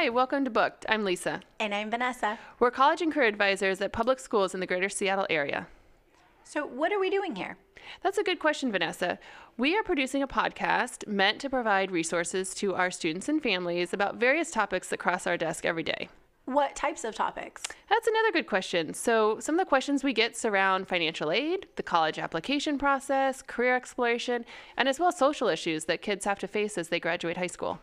Hi, welcome to Booked. I'm Lisa. And I'm Vanessa. We're college and career advisors at public schools in the greater Seattle area. So, what are we doing here? That's a good question, Vanessa. We are producing a podcast meant to provide resources to our students and families about various topics that cross our desk every day. What types of topics? That's another good question. So, some of the questions we get surround financial aid, the college application process, career exploration, and as well social issues that kids have to face as they graduate high school.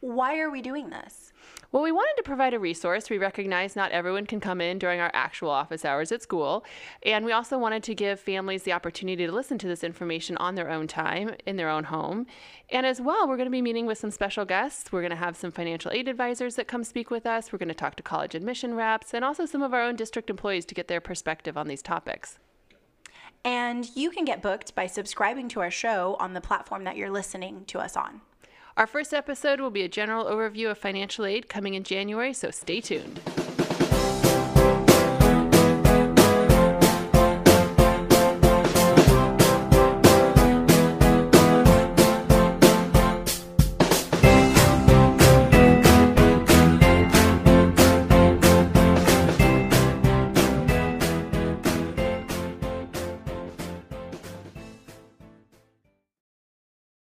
Why are we doing this? Well, we wanted to provide a resource. We recognize not everyone can come in during our actual office hours at school. And we also wanted to give families the opportunity to listen to this information on their own time, in their own home. And as well, we're going to be meeting with some special guests. We're going to have some financial aid advisors that come speak with us. We're going to talk to college admission reps and also some of our own district employees to get their perspective on these topics. And you can get booked by subscribing to our show on the platform that you're listening to us on. Our first episode will be a general overview of financial aid coming in January, so stay tuned.